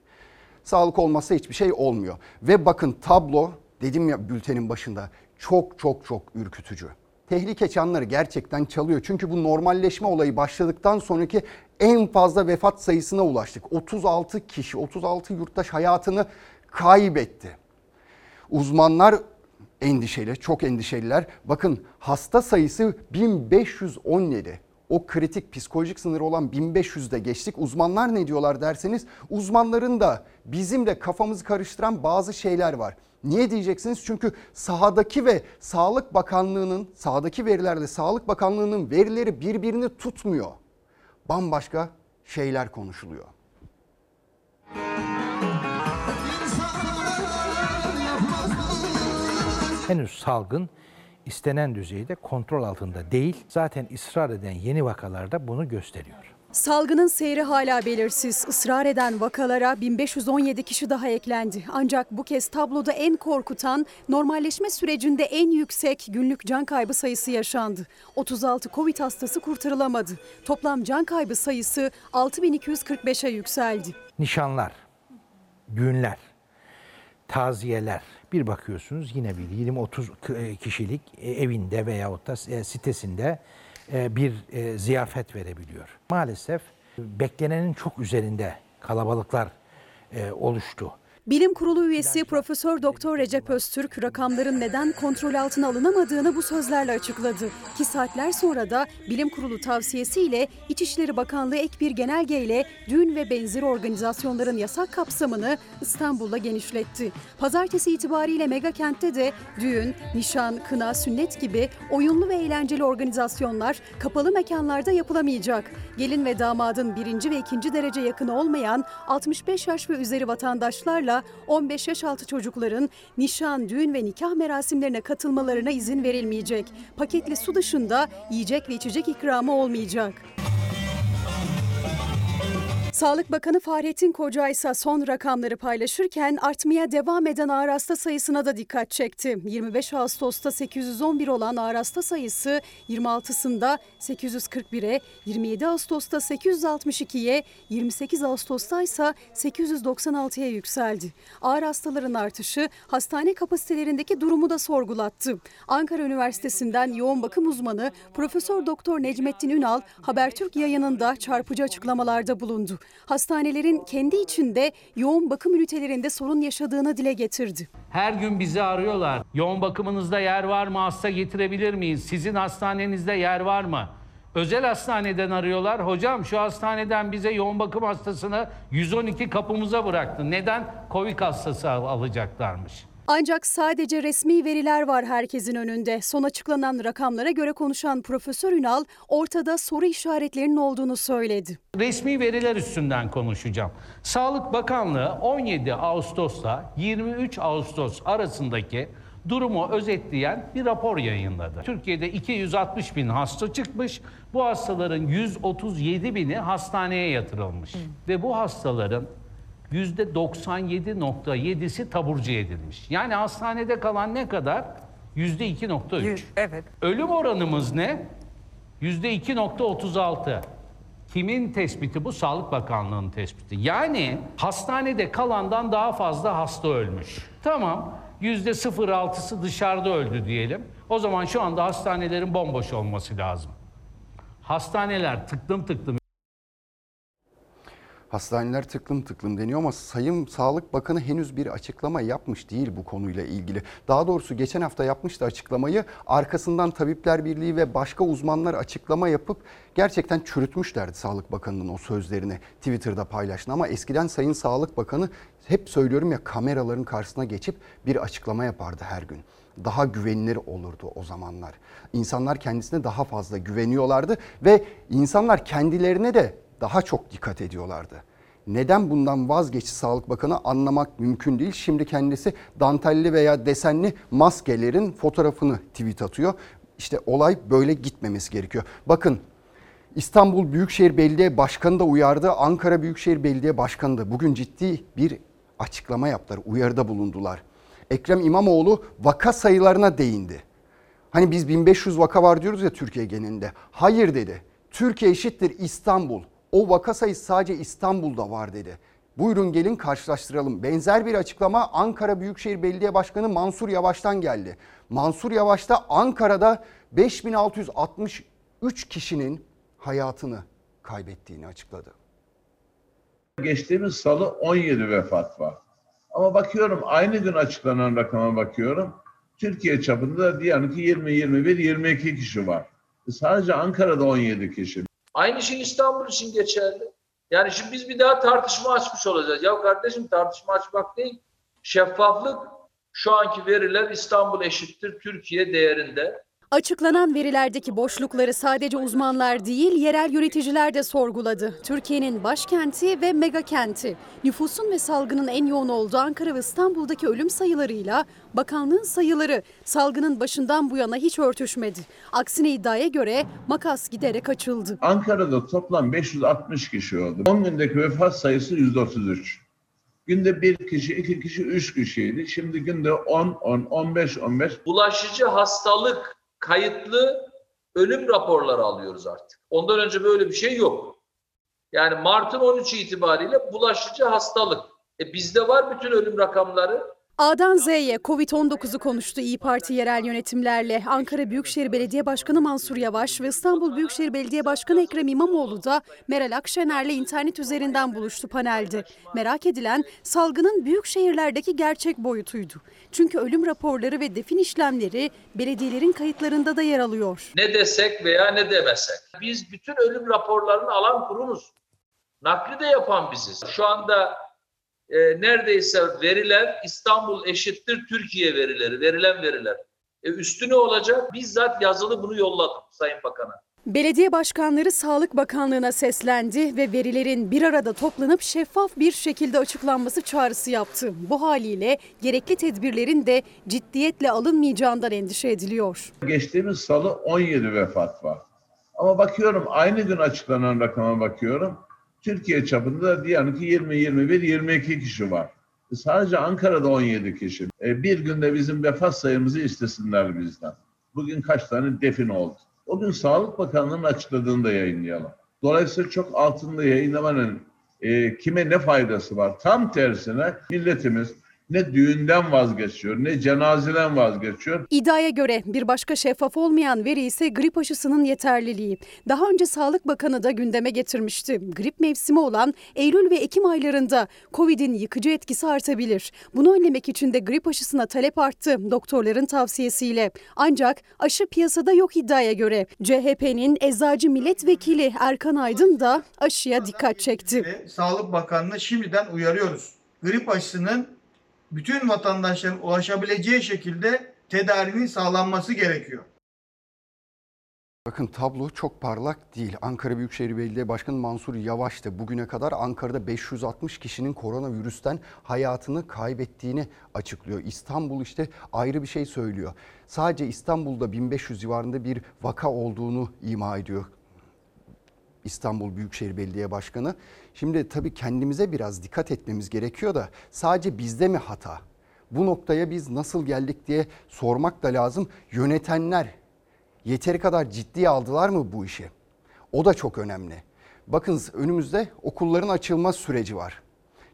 Sağlık olmazsa hiçbir şey olmuyor. Ve bakın tablo dedim ya bültenin başında çok çok çok ürkütücü. Tehlike çanları gerçekten çalıyor. Çünkü bu normalleşme olayı başladıktan sonraki en fazla vefat sayısına ulaştık. 36 kişi, 36 yurttaş hayatını kaybetti. Uzmanlar endişeli, çok endişeliler. Bakın hasta sayısı 1517. O kritik psikolojik sınır olan 1500'de geçtik. Uzmanlar ne diyorlar derseniz uzmanların da bizim de kafamızı karıştıran bazı şeyler var. Niye diyeceksiniz? Çünkü sahadaki ve Sağlık Bakanlığı'nın sahadaki verilerle Sağlık Bakanlığı'nın verileri birbirini tutmuyor. Bambaşka şeyler konuşuluyor. henüz salgın istenen düzeyde kontrol altında değil. Zaten ısrar eden yeni vakalarda bunu gösteriyor. Salgının seyri hala belirsiz. Israr eden vakalara 1517 kişi daha eklendi. Ancak bu kez tabloda en korkutan, normalleşme sürecinde en yüksek günlük can kaybı sayısı yaşandı. 36 Covid hastası kurtarılamadı. Toplam can kaybı sayısı 6245'e yükseldi. Nişanlar, düğünler, taziyeler. Bir bakıyorsunuz yine bir 20-30 kişilik evinde veyahut da e, sitesinde e, bir e, ziyafet verebiliyor. Maalesef beklenenin çok üzerinde kalabalıklar oluştu. Bilim Kurulu üyesi Profesör Doktor Recep Öztürk rakamların neden kontrol altına alınamadığını bu sözlerle açıkladı. Ki saatler sonra da Bilim Kurulu tavsiyesiyle İçişleri Bakanlığı ek bir genelgeyle düğün ve benzeri organizasyonların yasak kapsamını İstanbul'da genişletti. Pazartesi itibariyle mega kentte de düğün, nişan, kına, sünnet gibi oyunlu ve eğlenceli organizasyonlar kapalı mekanlarda yapılamayacak. Gelin ve damadın birinci ve ikinci derece yakını olmayan 65 yaş ve üzeri vatandaşlarla 15 yaş altı çocukların nişan, düğün ve nikah merasimlerine katılmalarına izin verilmeyecek. Paketli su dışında yiyecek ve içecek ikramı olmayacak. Sağlık Bakanı Fahrettin Koca ise son rakamları paylaşırken artmaya devam eden ağır hasta sayısına da dikkat çekti. 25 Ağustos'ta 811 olan ağır hasta sayısı 26'sında 841'e, 27 Ağustos'ta 862'ye, 28 Ağustos'ta ise 896'ya yükseldi. Ağır hastaların artışı hastane kapasitelerindeki durumu da sorgulattı. Ankara Üniversitesi'nden yoğun bakım uzmanı Profesör Doktor Necmettin Ünal Habertürk yayınında çarpıcı açıklamalarda bulundu hastanelerin kendi içinde yoğun bakım ünitelerinde sorun yaşadığını dile getirdi. Her gün bizi arıyorlar. Yoğun bakımınızda yer var mı? Hasta getirebilir miyiz? Sizin hastanenizde yer var mı? Özel hastaneden arıyorlar. Hocam şu hastaneden bize yoğun bakım hastasını 112 kapımıza bıraktı. Neden? Covid hastası alacaklarmış. Ancak sadece resmi veriler var herkesin önünde. Son açıklanan rakamlara göre konuşan Profesör Ünal ortada soru işaretlerinin olduğunu söyledi. Resmi veriler üstünden konuşacağım. Sağlık Bakanlığı 17 Ağustos'ta 23 Ağustos arasındaki durumu özetleyen bir rapor yayınladı. Türkiye'de 260 bin hasta çıkmış. Bu hastaların 137 bini hastaneye yatırılmış. Hı. Ve bu hastaların %97.7'si taburcu edilmiş. Yani hastanede kalan ne kadar? %2.3. Evet. Ölüm oranımız ne? %2.36. Kimin tespiti bu? Sağlık Bakanlığı'nın tespiti. Yani hastanede kalandan daha fazla hasta ölmüş. Tamam. %0.6'sı dışarıda öldü diyelim. O zaman şu anda hastanelerin bomboş olması lazım. Hastaneler tıklım tıklım Hastaneler tıklım tıklım deniyor ama Sayın Sağlık Bakanı henüz bir açıklama yapmış değil bu konuyla ilgili. Daha doğrusu geçen hafta yapmıştı açıklamayı. Arkasından Tabipler Birliği ve başka uzmanlar açıklama yapıp gerçekten çürütmüşlerdi Sağlık Bakanı'nın o sözlerini Twitter'da paylaştı. Ama eskiden Sayın Sağlık Bakanı hep söylüyorum ya kameraların karşısına geçip bir açıklama yapardı her gün daha güvenilir olurdu o zamanlar. İnsanlar kendisine daha fazla güveniyorlardı ve insanlar kendilerine de daha çok dikkat ediyorlardı. Neden bundan vazgeçti Sağlık Bakanı anlamak mümkün değil. Şimdi kendisi dantelli veya desenli maskelerin fotoğrafını tweet atıyor. İşte olay böyle gitmemesi gerekiyor. Bakın İstanbul Büyükşehir Belediye Başkanı da uyardı. Ankara Büyükşehir Belediye Başkanı da bugün ciddi bir açıklama yaptılar. Uyarıda bulundular. Ekrem İmamoğlu vaka sayılarına değindi. Hani biz 1500 vaka var diyoruz ya Türkiye genelinde. Hayır dedi. Türkiye eşittir İstanbul. O vaka sayısı sadece İstanbul'da var dedi. Buyurun gelin karşılaştıralım. Benzer bir açıklama Ankara Büyükşehir Belediye Başkanı Mansur Yavaş'tan geldi. Mansur Yavaş da Ankara'da 5663 kişinin hayatını kaybettiğini açıkladı. Geçtiğimiz salı 17 vefat var. Ama bakıyorum aynı gün açıklanan rakama bakıyorum. Türkiye çapında da diyelim ki 20, 21, 22 kişi var. E Sadece Ankara'da 17 kişi. Aynı şey İstanbul için geçerli. Yani şimdi biz bir daha tartışma açmış olacağız. Ya kardeşim tartışma açmak değil. Şeffaflık şu anki veriler İstanbul eşittir Türkiye değerinde. Açıklanan verilerdeki boşlukları sadece uzmanlar değil, yerel yöneticiler de sorguladı. Türkiye'nin başkenti ve mega kenti. Nüfusun ve salgının en yoğun olduğu Ankara ve İstanbul'daki ölüm sayılarıyla bakanlığın sayıları salgının başından bu yana hiç örtüşmedi. Aksine iddiaya göre makas giderek açıldı. Ankara'da toplam 560 kişi oldu. 10 gündeki vefat sayısı 133. Günde bir kişi, iki kişi, üç kişiydi. Şimdi günde 10, 10, 15, 15. Bulaşıcı hastalık kayıtlı ölüm raporları alıyoruz artık. Ondan önce böyle bir şey yok. Yani Mart'ın 13 itibariyle bulaşıcı hastalık. E bizde var bütün ölüm rakamları. A'dan Z'ye Covid-19'u konuştu İyi Parti yerel yönetimlerle. Ankara Büyükşehir Belediye Başkanı Mansur Yavaş ve İstanbul Büyükşehir Belediye Başkanı Ekrem İmamoğlu da Meral Akşener'le internet üzerinden buluştu panelde. Merak edilen salgının büyük şehirlerdeki gerçek boyutuydu. Çünkü ölüm raporları ve defin işlemleri belediyelerin kayıtlarında da yer alıyor. Ne desek veya ne demesek. Biz bütün ölüm raporlarını alan kurumuz. Nakli de yapan biziz. Şu anda e, neredeyse veriler İstanbul eşittir Türkiye verileri, verilen veriler. E, üstü ne olacak? Bizzat yazılı bunu yolladım Sayın Bakan'a. Belediye başkanları Sağlık Bakanlığı'na seslendi ve verilerin bir arada toplanıp şeffaf bir şekilde açıklanması çağrısı yaptı. Bu haliyle gerekli tedbirlerin de ciddiyetle alınmayacağından endişe ediliyor. Geçtiğimiz salı 17 vefat var. Ama bakıyorum aynı gün açıklanan rakama bakıyorum. Türkiye çapında da diyelim ki 20, 21, 22 kişi var. E Sadece Ankara'da 17 kişi. E bir günde bizim vefat sayımızı istesinler bizden. Bugün kaç tane defin oldu? O gün Sağlık Bakanlığı'nın açıkladığını da yayınlayalım. Dolayısıyla çok altında yayınlamanın e, kime ne faydası var? Tam tersine milletimiz ne düğünden vazgeçiyor, ne cenazeden vazgeçiyor. İddiaya göre bir başka şeffaf olmayan veri ise grip aşısının yeterliliği. Daha önce Sağlık Bakanı da gündeme getirmişti. Grip mevsimi olan Eylül ve Ekim aylarında Covid'in yıkıcı etkisi artabilir. Bunu önlemek için de grip aşısına talep arttı doktorların tavsiyesiyle. Ancak aşı piyasada yok iddiaya göre. CHP'nin eczacı milletvekili Erkan Aydın da aşıya dikkat çekti. Sağlık Bakanı'na şimdiden uyarıyoruz. Grip aşısının bütün vatandaşların ulaşabileceği şekilde tedarinin sağlanması gerekiyor. Bakın tablo çok parlak değil. Ankara Büyükşehir Belediye Başkanı Mansur Yavaş da bugüne kadar Ankara'da 560 kişinin koronavirüsten hayatını kaybettiğini açıklıyor. İstanbul işte ayrı bir şey söylüyor. Sadece İstanbul'da 1500 civarında bir vaka olduğunu ima ediyor İstanbul Büyükşehir Belediye Başkanı. Şimdi tabii kendimize biraz dikkat etmemiz gerekiyor da sadece bizde mi hata? Bu noktaya biz nasıl geldik diye sormak da lazım. Yönetenler yeteri kadar ciddiye aldılar mı bu işi? O da çok önemli. Bakın önümüzde okulların açılma süreci var.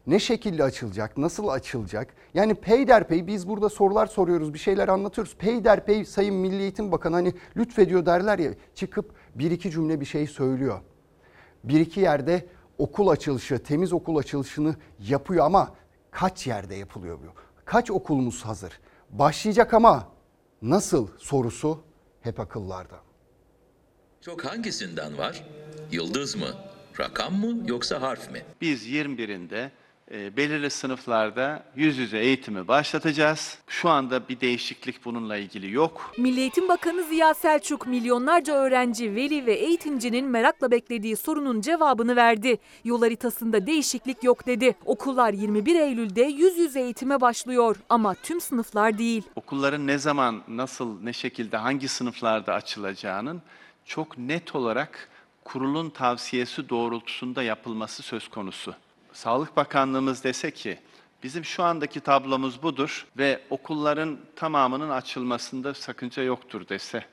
Ne şekilde açılacak, nasıl açılacak? Yani peyderpey biz burada sorular soruyoruz, bir şeyler anlatıyoruz. Peyderpey Sayın Milli Eğitim Bakanı hani lütfediyor derler ya çıkıp bir iki cümle bir şey söylüyor. Bir iki yerde okul açılışı, temiz okul açılışını yapıyor ama kaç yerde yapılıyor bu? Kaç okulumuz hazır? Başlayacak ama nasıl sorusu hep akıllarda. Çok hangisinden var? Yıldız mı? Rakam mı yoksa harf mi? Biz 21'inde e, belirli sınıflarda yüz yüze eğitimi başlatacağız. Şu anda bir değişiklik bununla ilgili yok. Milli Eğitim Bakanı Ziya Selçuk milyonlarca öğrenci, veli ve eğitimcinin merakla beklediği sorunun cevabını verdi. Yol haritasında değişiklik yok dedi. Okullar 21 Eylül'de yüz yüze eğitime başlıyor ama tüm sınıflar değil. Okulların ne zaman, nasıl, ne şekilde, hangi sınıflarda açılacağının çok net olarak kurulun tavsiyesi doğrultusunda yapılması söz konusu. Sağlık Bakanlığımız dese ki bizim şu andaki tablomuz budur ve okulların tamamının açılmasında sakınca yoktur dese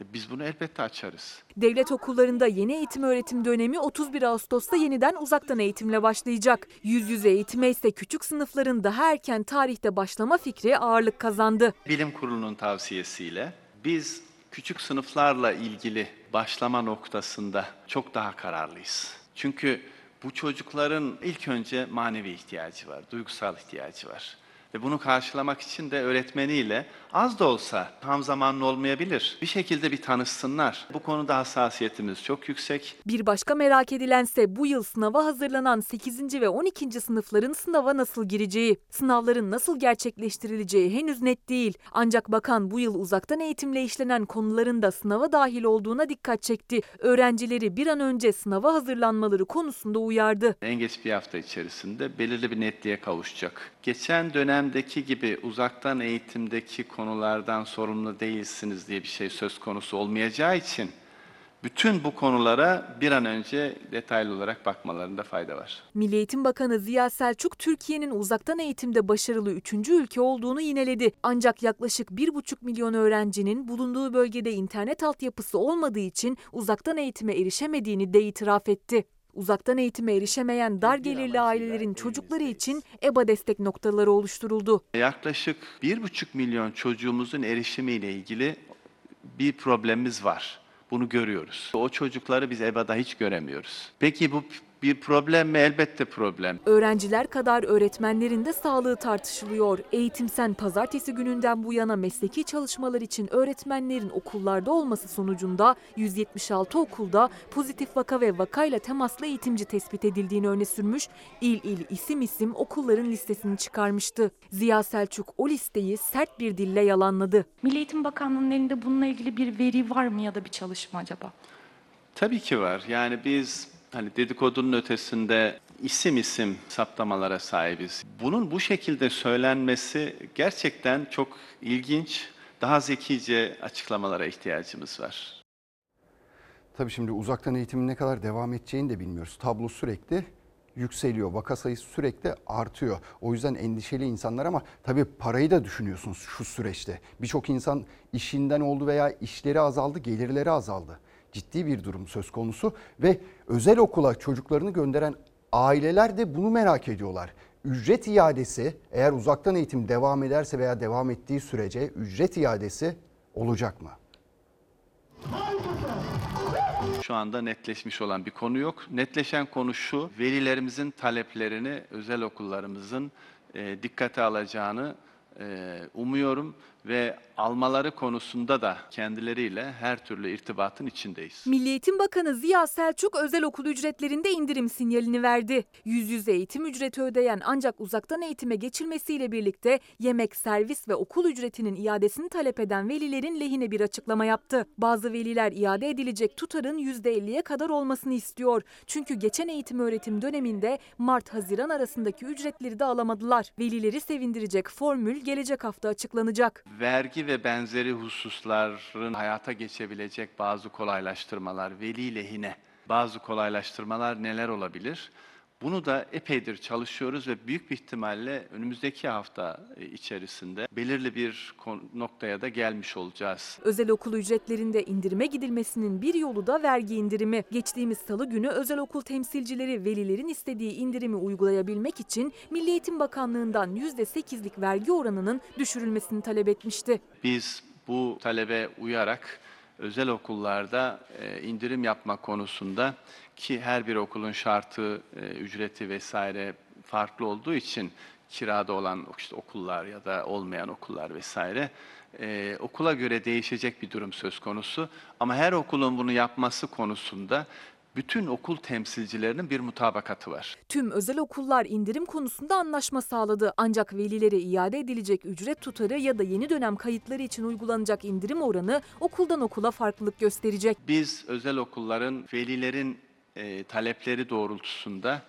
E, Biz bunu elbette açarız. Devlet okullarında yeni eğitim öğretim dönemi 31 Ağustos'ta yeniden uzaktan eğitimle başlayacak. Yüz yüze eğitime ise küçük sınıfların daha erken tarihte başlama fikri ağırlık kazandı. Bilim Kurulu'nun tavsiyesiyle biz küçük sınıflarla ilgili başlama noktasında çok daha kararlıyız. Çünkü bu çocukların ilk önce manevi ihtiyacı var, duygusal ihtiyacı var. Ve bunu karşılamak için de öğretmeniyle az da olsa tam zamanlı olmayabilir. Bir şekilde bir tanışsınlar. Bu konuda hassasiyetimiz çok yüksek. Bir başka merak edilense bu yıl sınava hazırlanan 8. ve 12. sınıfların sınava nasıl gireceği. Sınavların nasıl gerçekleştirileceği henüz net değil. Ancak bakan bu yıl uzaktan eğitimle işlenen konuların da sınava dahil olduğuna dikkat çekti. Öğrencileri bir an önce sınava hazırlanmaları konusunda uyardı. En geç bir hafta içerisinde belirli bir netliğe kavuşacak. Geçen dönemdeki gibi uzaktan eğitimdeki konulardan sorumlu değilsiniz diye bir şey söz konusu olmayacağı için bütün bu konulara bir an önce detaylı olarak bakmalarında fayda var. Milli Eğitim Bakanı Ziya Selçuk, Türkiye'nin uzaktan eğitimde başarılı 3. ülke olduğunu yineledi. Ancak yaklaşık 1,5 milyon öğrencinin bulunduğu bölgede internet altyapısı olmadığı için uzaktan eğitime erişemediğini de itiraf etti. Uzaktan eğitime erişemeyen dar gelirli ailelerin çocukları için EBA destek noktaları oluşturuldu. Yaklaşık 1,5 milyon çocuğumuzun erişimiyle ilgili bir problemimiz var. Bunu görüyoruz. O çocukları biz EBA'da hiç göremiyoruz. Peki bu bir problem mi? Elbette problem. Öğrenciler kadar öğretmenlerin de sağlığı tartışılıyor. Eğitimsen pazartesi gününden bu yana mesleki çalışmalar için öğretmenlerin okullarda olması sonucunda 176 okulda pozitif vaka ve vakayla temaslı eğitimci tespit edildiğini öne sürmüş, il il isim isim okulların listesini çıkarmıştı. Ziya Selçuk o listeyi sert bir dille yalanladı. Milli Eğitim Bakanlığı'nın elinde bununla ilgili bir veri var mı ya da bir çalışma acaba? Tabii ki var. Yani biz hani dedikodunun ötesinde isim isim saptamalara sahibiz. Bunun bu şekilde söylenmesi gerçekten çok ilginç. Daha zekice açıklamalara ihtiyacımız var. Tabii şimdi uzaktan eğitimin ne kadar devam edeceğini de bilmiyoruz. Tablo sürekli yükseliyor. Vaka sayısı sürekli artıyor. O yüzden endişeli insanlar ama tabii parayı da düşünüyorsunuz şu süreçte. Birçok insan işinden oldu veya işleri azaldı, gelirleri azaldı. Ciddi bir durum söz konusu ve özel okula çocuklarını gönderen aileler de bunu merak ediyorlar. Ücret iadesi eğer uzaktan eğitim devam ederse veya devam ettiği sürece ücret iadesi olacak mı? Şu anda netleşmiş olan bir konu yok. Netleşen konu şu, velilerimizin taleplerini özel okullarımızın e, dikkate alacağını e, umuyorum ve almaları konusunda da kendileriyle her türlü irtibatın içindeyiz. Milli Eğitim Bakanı Ziya Selçuk özel okul ücretlerinde indirim sinyalini verdi. Yüz yüze eğitim ücreti ödeyen ancak uzaktan eğitime geçilmesiyle birlikte yemek, servis ve okul ücretinin iadesini talep eden velilerin lehine bir açıklama yaptı. Bazı veliler iade edilecek tutarın %50'ye kadar olmasını istiyor. Çünkü geçen eğitim öğretim döneminde Mart-Haziran arasındaki ücretleri de alamadılar. Velileri sevindirecek formül gelecek hafta açıklanacak. Vergi ve benzeri hususların hayata geçebilecek bazı kolaylaştırmalar, veli lehine bazı kolaylaştırmalar neler olabilir? Bunu da epeydir çalışıyoruz ve büyük bir ihtimalle önümüzdeki hafta içerisinde belirli bir noktaya da gelmiş olacağız. Özel okul ücretlerinde indirime gidilmesinin bir yolu da vergi indirimi. Geçtiğimiz salı günü özel okul temsilcileri velilerin istediği indirimi uygulayabilmek için Milli Eğitim Bakanlığı'ndan %8'lik vergi oranının düşürülmesini talep etmişti. Biz bu talebe uyarak özel okullarda indirim yapma konusunda ki her bir okulun şartı, ücreti vesaire farklı olduğu için kirada olan işte okullar ya da olmayan okullar vesaire e, okula göre değişecek bir durum söz konusu. Ama her okulun bunu yapması konusunda bütün okul temsilcilerinin bir mutabakatı var. Tüm özel okullar indirim konusunda anlaşma sağladı. Ancak velilere iade edilecek ücret tutarı ya da yeni dönem kayıtları için uygulanacak indirim oranı okuldan okula farklılık gösterecek. Biz özel okulların velilerin e, talepleri doğrultusunda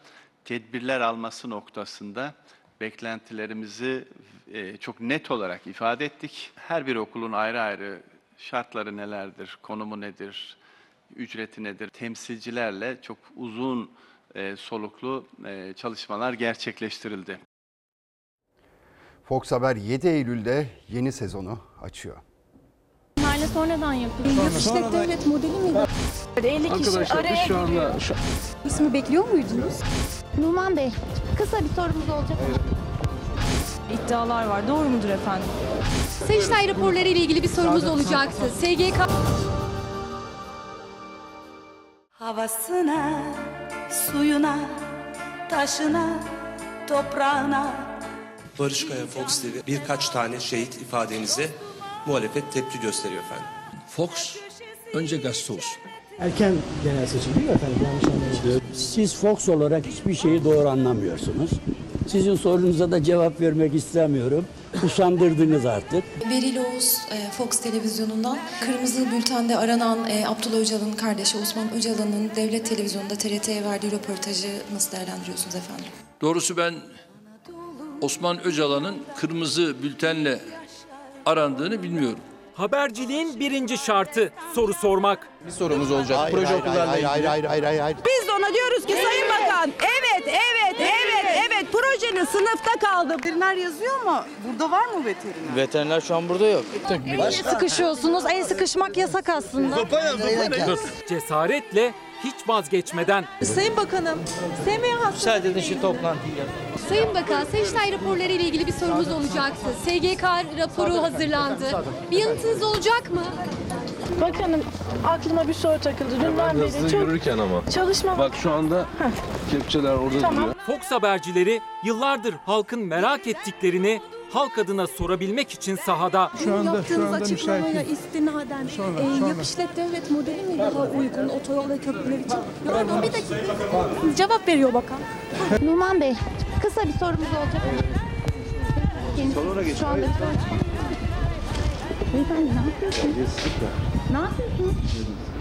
tedbirler alması noktasında beklentilerimizi e, çok net olarak ifade ettik. Her bir okulun ayrı ayrı şartları nelerdir, konumu nedir, ücreti nedir, temsilcilerle çok uzun e, soluklu e, çalışmalar gerçekleştirildi. Fox Haber 7 Eylül'de yeni sezonu açıyor. İhale sonradan yapıldı. Yapışlet devlet modeli miydi? 50 kişi araya giriyor. İsmi bekliyor muydunuz? Numan Bey, kısa bir sorumuz olacak. İddialar var. Doğru mudur efendim? Sayıştay raporları ile ilgili bir sorumuz olacaktı. SGK Havasına, suyuna, taşına, toprağına. Barış Kaya Fox TV birkaç tane şehit ifadenize muhalefet tepki gösteriyor efendim. Fox önce gazete olsun. Erken genel seçim değil mi efendim? Yanlış anlamadım. Siz Fox olarak hiçbir şeyi doğru anlamıyorsunuz. Sizin sorunuza da cevap vermek istemiyorum. Usandırdınız artık. Beril Oğuz e, Fox televizyonundan Kırmızı Bülten'de aranan e, Abdullah Öcalan'ın kardeşi Osman Öcalan'ın devlet televizyonunda TRT'ye verdiği röportajı nasıl değerlendiriyorsunuz efendim? Doğrusu ben Osman Öcalan'ın kırmızı bültenle arandığını bilmiyorum. Haberciliğin birinci şartı soru sormak. Bir sorumuz olacak. Proje okullarla ilgili. hayır, hayır, hayır, hayır. Biz de ona diyoruz ki Sayın Bakan evet evet evet evet projenin sınıfta kaldı. Veteriner yazıyor mu? Burada var mı veteriner? Veteriner şu an burada yok. Niye sıkışıyorsunuz? El sıkışmak yasak aslında. Cesaretle hiç vazgeçmeden. Sayın Bakanım, SMH Müsaade edin şu toplantıyı. Sayın Bakan, Sayıştay raporları ile ilgili bir sorumuz olacaktı. SGK raporu hazırlandı. Bir yanıtınız olacak mı? Bakanım aklıma bir soru takıldı. Dünden beri çok yürürken ama. çalışma Bak şu anda kepçeler orada Tamam. Fox habercileri yıllardır halkın merak ettiklerini halk adına sorabilmek için sahada. Şu anda, yaptığınız açıklamaya istinaden e, yap işlet devlet modeli mi daha uygun otoyol ve köprüler için? Pardon bir dakika. Cevap veriyor bakan. Numan Bey, kısa bir sorumuz olacak. Sonra Şu anda Beyefendi ne yapıyorsunuz? Ne yapıyorsunuz?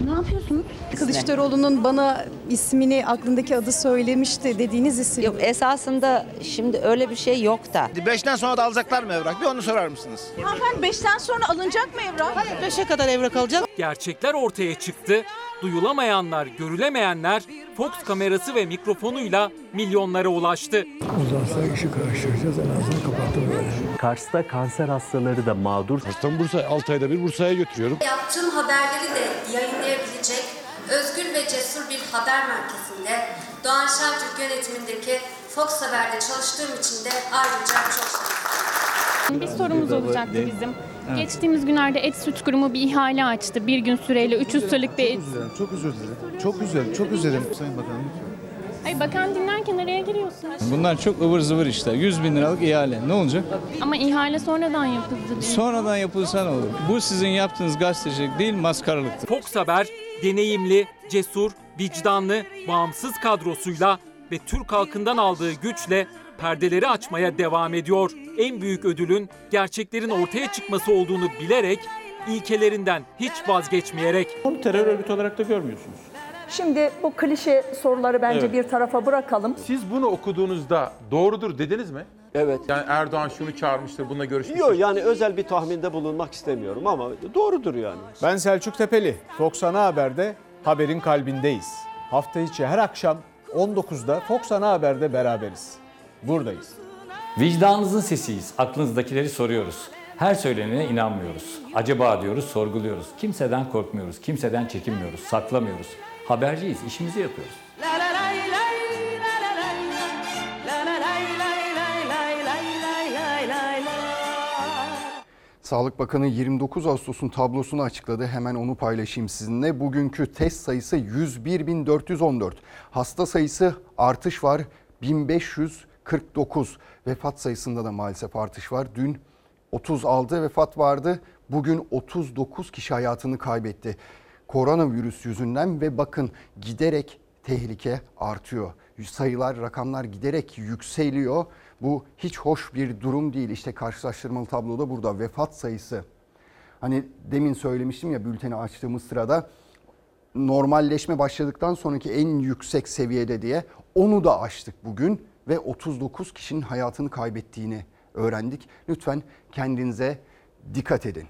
Ne yapıyorsunuz? Kılıçdaroğlu'nun bana ismini aklındaki adı söylemişti dediğiniz isim. Yok esasında şimdi öyle bir şey yok da. Beşten sonra da alacaklar mı evrak? Bir onu sorar mısınız? Hanımefendi beşten sonra alınacak mı evrak? Hayır beşe kadar evrak alacak. Gerçekler ortaya çıktı. Duyulamayanlar, görülemeyenler Fox kamerası ve mikrofonuyla milyonlara ulaştı. Uzarsa işi karıştıracağız. En azından kapattım böyle. Kars'ta kanser hastaları da mağdur. Kars'tan Bursa, 6 ayda bir Bursa'ya götürüyorum. Yaptığım haberleri de özgür ve cesur bir haber merkezinde Doğan Şentürk yönetimindeki Fox Haber'de çalıştığım için de ayrıca çok şanslıyım. Bir sorumuz olacaktı bizim. Geçtiğimiz günlerde Et Süt Kurumu bir ihale açtı. Bir gün süreyle 300 liralık bir et. Çok dilerim. Çok üzüldüm. Çok üzüldüm Sayın Bakanım. Ay bakan dinlerken araya giriyorsunuz. Bunlar çok ıvır zıvır işler. 100 bin liralık ihale. Ne olacak? Ama ihale sonradan yapıldı diye. Sonradan yapılsa ne olur? Bu sizin yaptığınız gazetecilik değil maskaralıktır. Fox Haber deneyimli, cesur, vicdanlı, bağımsız kadrosuyla ve Türk halkından aldığı güçle perdeleri açmaya devam ediyor. En büyük ödülün gerçeklerin ortaya çıkması olduğunu bilerek, ilkelerinden hiç vazgeçmeyerek. Onu terör örgütü olarak da görmüyorsunuz. Şimdi bu klişe soruları bence Evet. bir tarafa bırakalım. Siz bunu okuduğunuzda doğrudur dediniz mi? Evet. Yani Erdoğan şunu çağırmıştır, bununla görüşmüştür. Yok yani özel bir tahminde bulunmak istemiyorum ama doğrudur yani. Ben Selçuk Tepeli. Fox Ana Haber'de haberin kalbindeyiz. Hafta içi her akşam 19'da Fox Ana Haber'de beraberiz. Buradayız. Vicdanınızın sesiyiz. Aklınızdakileri soruyoruz. Her söylenene inanmıyoruz. Acaba diyoruz, sorguluyoruz. Kimseden korkmuyoruz, kimseden çekinmiyoruz, saklamıyoruz. Haberciyiz, işimizi yapıyoruz. Sağlık Bakanı 29 Ağustos'un tablosunu açıkladı. Hemen onu paylaşayım sizinle. Bugünkü test sayısı 101.414. Hasta sayısı artış var 1549. Vefat sayısında da maalesef artış var. Dün 36 vefat vardı. Bugün 39 kişi hayatını kaybetti. Koronavirüs yüzünden ve bakın giderek tehlike artıyor. Sayılar, rakamlar giderek yükseliyor. Bu hiç hoş bir durum değil. İşte karşılaştırmalı tabloda burada vefat sayısı. Hani demin söylemiştim ya bülteni açtığımız sırada normalleşme başladıktan sonraki en yüksek seviyede diye onu da aştık bugün ve 39 kişinin hayatını kaybettiğini öğrendik. Lütfen kendinize dikkat edin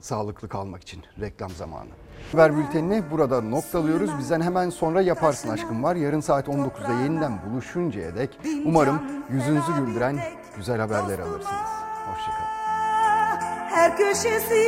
sağlıklı kalmak için reklam zamanı. Haber bültenini burada noktalıyoruz. Bizden hemen sonra yaparsın aşkım var. Yarın saat 19'da yeniden buluşuncaya dek umarım yüzünüzü güldüren güzel haberler alırsınız. Hoşçakalın. Her köşesi